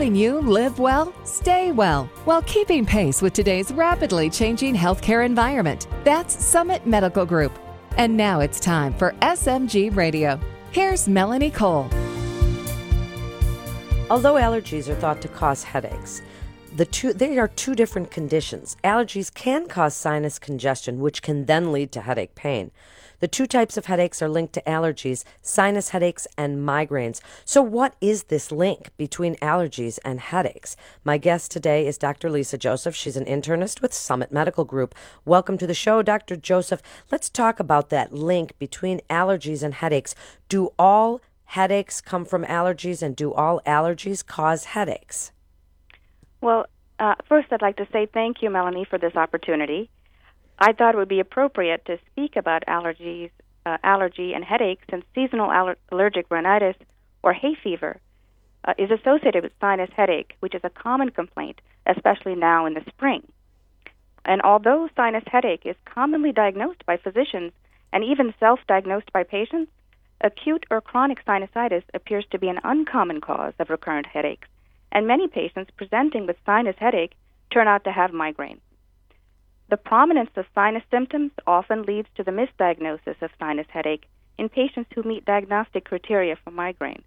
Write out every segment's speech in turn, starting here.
helping you live well, stay well, while keeping pace with today's rapidly changing healthcare environment. That's Summit Medical Group. And now it's time for SMG Radio. Here's Melanie Cole. Although allergies are thought to cause headaches, the two they are two different conditions. Allergies can cause sinus congestion, which can then lead to headache pain. The two types of headaches are linked to allergies, sinus headaches and migraines. So what is this link between allergies and headaches? My guest today is Dr. Lisa Joseph. She's an internist with Summit Medical Group. Welcome to the show, Dr. Joseph. Let's talk about that link between allergies and headaches. Do all headaches come from allergies and do all allergies cause headaches? Well, uh, first, I'd like to say thank you, Melanie, for this opportunity. I thought it would be appropriate to speak about allergies, uh, allergy and headaches, since seasonal aller- allergic rhinitis or hay fever uh, is associated with sinus headache, which is a common complaint, especially now in the spring. And although sinus headache is commonly diagnosed by physicians and even self diagnosed by patients, acute or chronic sinusitis appears to be an uncommon cause of recurrent headaches and many patients presenting with sinus headache turn out to have migraine. The prominence of sinus symptoms often leads to the misdiagnosis of sinus headache in patients who meet diagnostic criteria for migraine.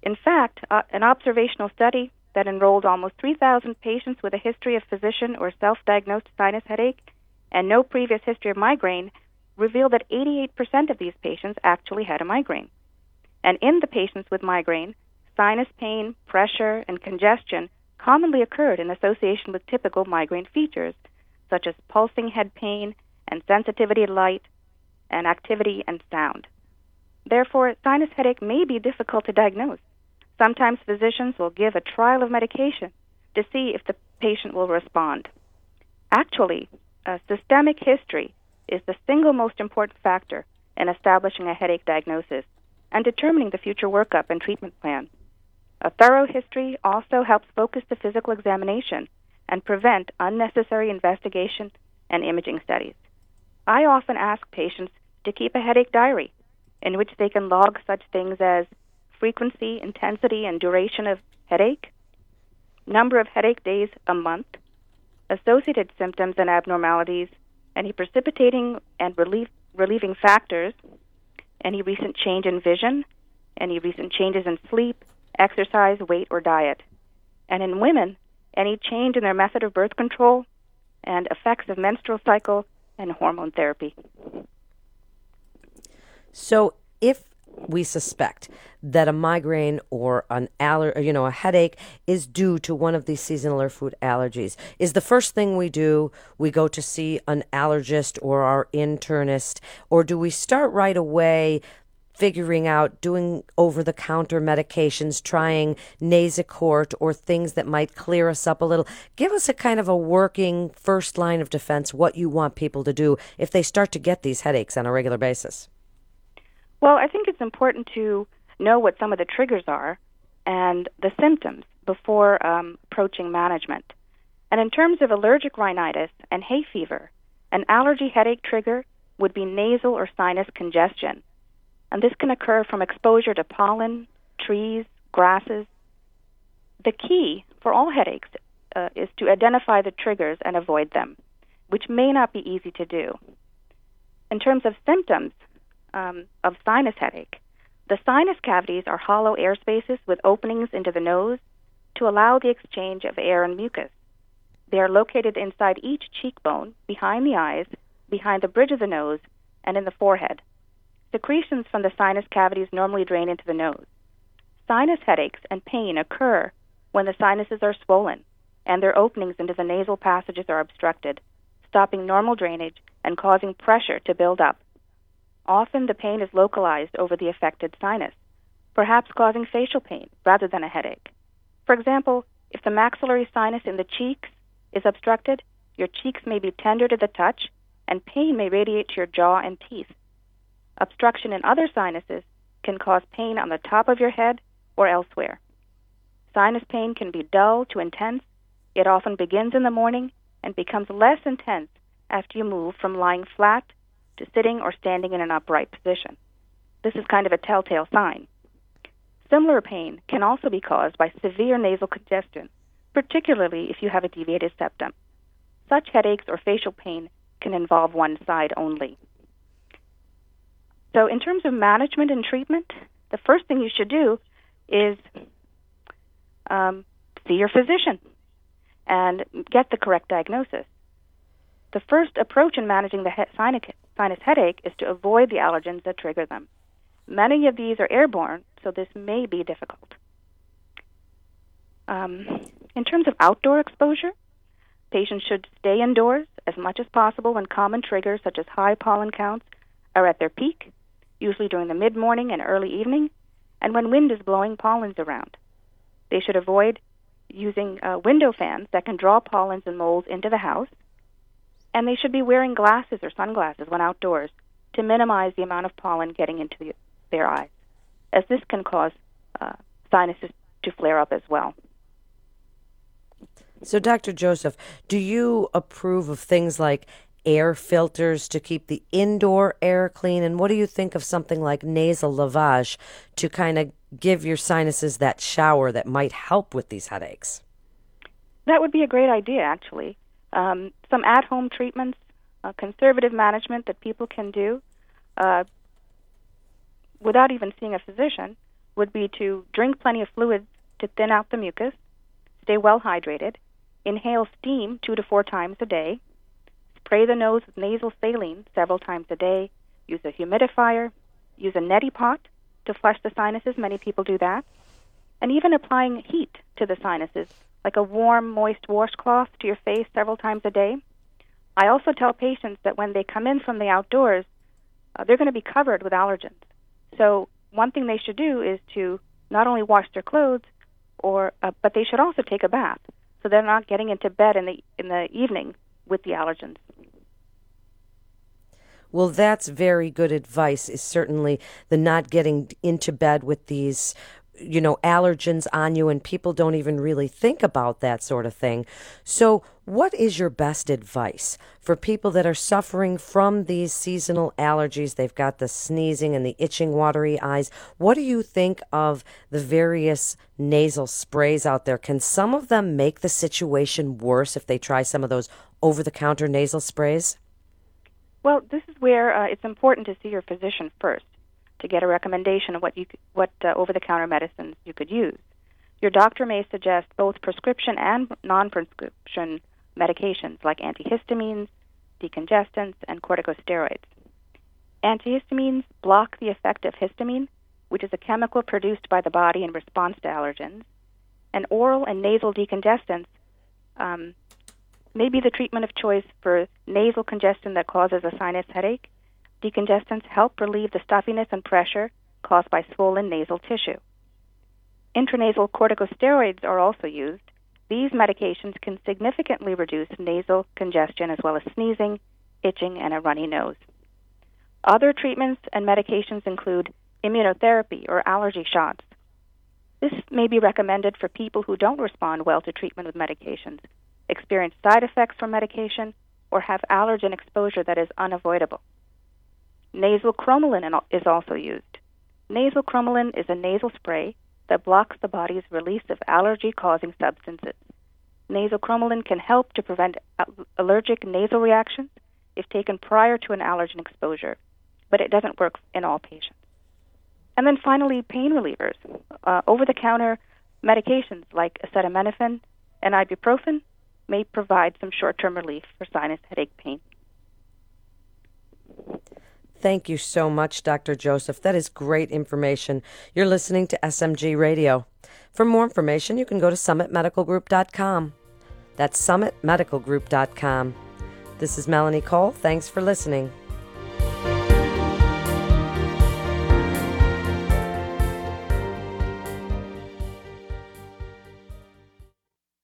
In fact, uh, an observational study that enrolled almost 3,000 patients with a history of physician or self diagnosed sinus headache and no previous history of migraine revealed that 88% of these patients actually had a migraine. And in the patients with migraine, sinus pain, pressure, and congestion commonly occurred in association with typical migraine features, such as pulsing head pain and sensitivity to light and activity and sound. Therefore, sinus headache may be difficult to diagnose. Sometimes physicians will give a trial of medication to see if the patient will respond. Actually, a systemic history is the single most important factor in establishing a headache diagnosis and determining the future workup and treatment plan. A thorough history also helps focus the physical examination and prevent unnecessary investigation and imaging studies. I often ask patients to keep a headache diary in which they can log such things as frequency, intensity, and duration of headache, number of headache days a month, associated symptoms and abnormalities, any precipitating and relief, relieving factors, any recent change in vision, any recent changes in sleep, exercise, weight, or diet. And in women, any change in their method of birth control and effects of menstrual cycle and hormone therapy. So, if we suspect that a migraine or an aller, you know, a headache is due to one of these seasonal or food allergies, is the first thing we do we go to see an allergist or our internist, or do we start right away figuring out doing over the counter medications, trying Nasacort or things that might clear us up a little. Give us a kind of a working first line of defense what you want people to do if they start to get these headaches on a regular basis. Well, I think it's important to know what some of the triggers are and the symptoms before um, approaching management. And in terms of allergic rhinitis and hay fever, an allergy headache trigger would be nasal or sinus congestion and this can occur from exposure to pollen, trees, grasses. The key for all headaches uh, is to identify the triggers and avoid them, which may not be easy to do. In terms of symptoms um, of sinus headache, the sinus cavities are hollow air spaces with openings into the nose to allow the exchange of air and mucus. They are located inside each cheekbone, behind the eyes, behind the bridge of the nose, and in the forehead. Secretions from the sinus cavities normally drain into the nose. Sinus headaches and pain occur when the sinuses are swollen and their openings into the nasal passages are obstructed, stopping normal drainage and causing pressure to build up. Often the pain is localized over the affected sinus, perhaps causing facial pain rather than a headache. For example, if the maxillary sinus in the cheeks is obstructed, your cheeks may be tender to the touch and pain may radiate to your jaw and teeth. Obstruction in other sinuses can cause pain on the top of your head or elsewhere. Sinus pain can be dull to intense. It often begins in the morning and becomes less intense after you move from lying flat to sitting or standing in an upright position. This is kind of a telltale sign. Similar pain can also be caused by severe nasal congestion, particularly if you have a deviated septum. Such headaches or facial pain can involve one side only. So, in terms of management and treatment, the first thing you should do is um, see your physician and get the correct diagnosis. The first approach in managing the he- sinus headache is to avoid the allergens that trigger them. Many of these are airborne, so this may be difficult. Um, in terms of outdoor exposure, patients should stay indoors as much as possible when common triggers such as high pollen counts are at their peak, usually during the mid morning and early evening, and when wind is blowing pollens around. They should avoid using uh, window fans that can draw pollens and molds into the house, and they should be wearing glasses or sunglasses when outdoors to minimize the amount of pollen getting into the, their eyes, as this can cause uh, sinuses to flare up as well. So, Dr. Joseph, do you approve of things like air filters to keep the indoor air clean? And what do you think of something like nasal lavage to kind of give your sinuses that shower that might help with these headaches? That would be a great idea, actually. Um, some at home treatments, uh, conservative management that people can do uh, without even seeing a physician would be to drink plenty of fluids to thin out the mucus, stay well hydrated, inhale steam two to four times a day, spray the nose with nasal saline several times a day, use a humidifier, use a neti pot to flush the sinuses. Many people do that. And even applying heat to the sinuses, like a warm, moist washcloth to your face several times a day. I also tell patients that when they come in from the outdoors, uh, they're going to be covered with allergens. So one thing they should do is to not only wash their clothes, or uh, but they should also take a bath, so they're not getting into bed in the in the evening with the allergens. Well, that's very good advice, is certainly the not getting into bed with these you know, allergens on you, and people don't even really think about that sort of thing. So, what is your best advice for people that are suffering from these seasonal allergies? They've got the sneezing and the itching, watery eyes. What do you think of the various nasal sprays out there? Can some of them make the situation worse if they try some of those over the counter nasal sprays? Well, this is where uh, it's important to see your physician first to get a recommendation of what you what uh, over-the-counter medicines you could use. Your doctor may suggest both prescription and non-prescription medications like antihistamines, decongestants, and corticosteroids. Antihistamines block the effect of histamine, which is a chemical produced by the body in response to allergens, and oral and nasal decongestants um, may be the treatment of choice for nasal congestion that causes a sinus headache. Decongestants help relieve the stuffiness and pressure caused by swollen nasal tissue. Intranasal corticosteroids are also used. These medications can significantly reduce nasal congestion as well as sneezing, itching, and a runny nose. Other treatments and medications include immunotherapy or allergy shots. This may be recommended for people who don't respond well to treatment with medications, experience side effects from medication, or have allergen exposure that is unavoidable. Nasal cromolyn is also used. Nasal cromolyn is a nasal spray that blocks the body's release of allergy causing substances. Nasal cromolyn can help to prevent allergic nasal reactions if taken prior to an allergen exposure, but it doesn't work in all patients. And then finally, pain relievers. Uh, over the counter medications like acetaminophen and ibuprofen may provide some short term relief for sinus headache pain. Thank you so much, Dr. Joseph. That is great information. You're listening to SMG Radio. For more information, you can go to summitmedicalgroup.com. That's summitmedicalgroup.com. This is Melanie Cole. Thanks for listening.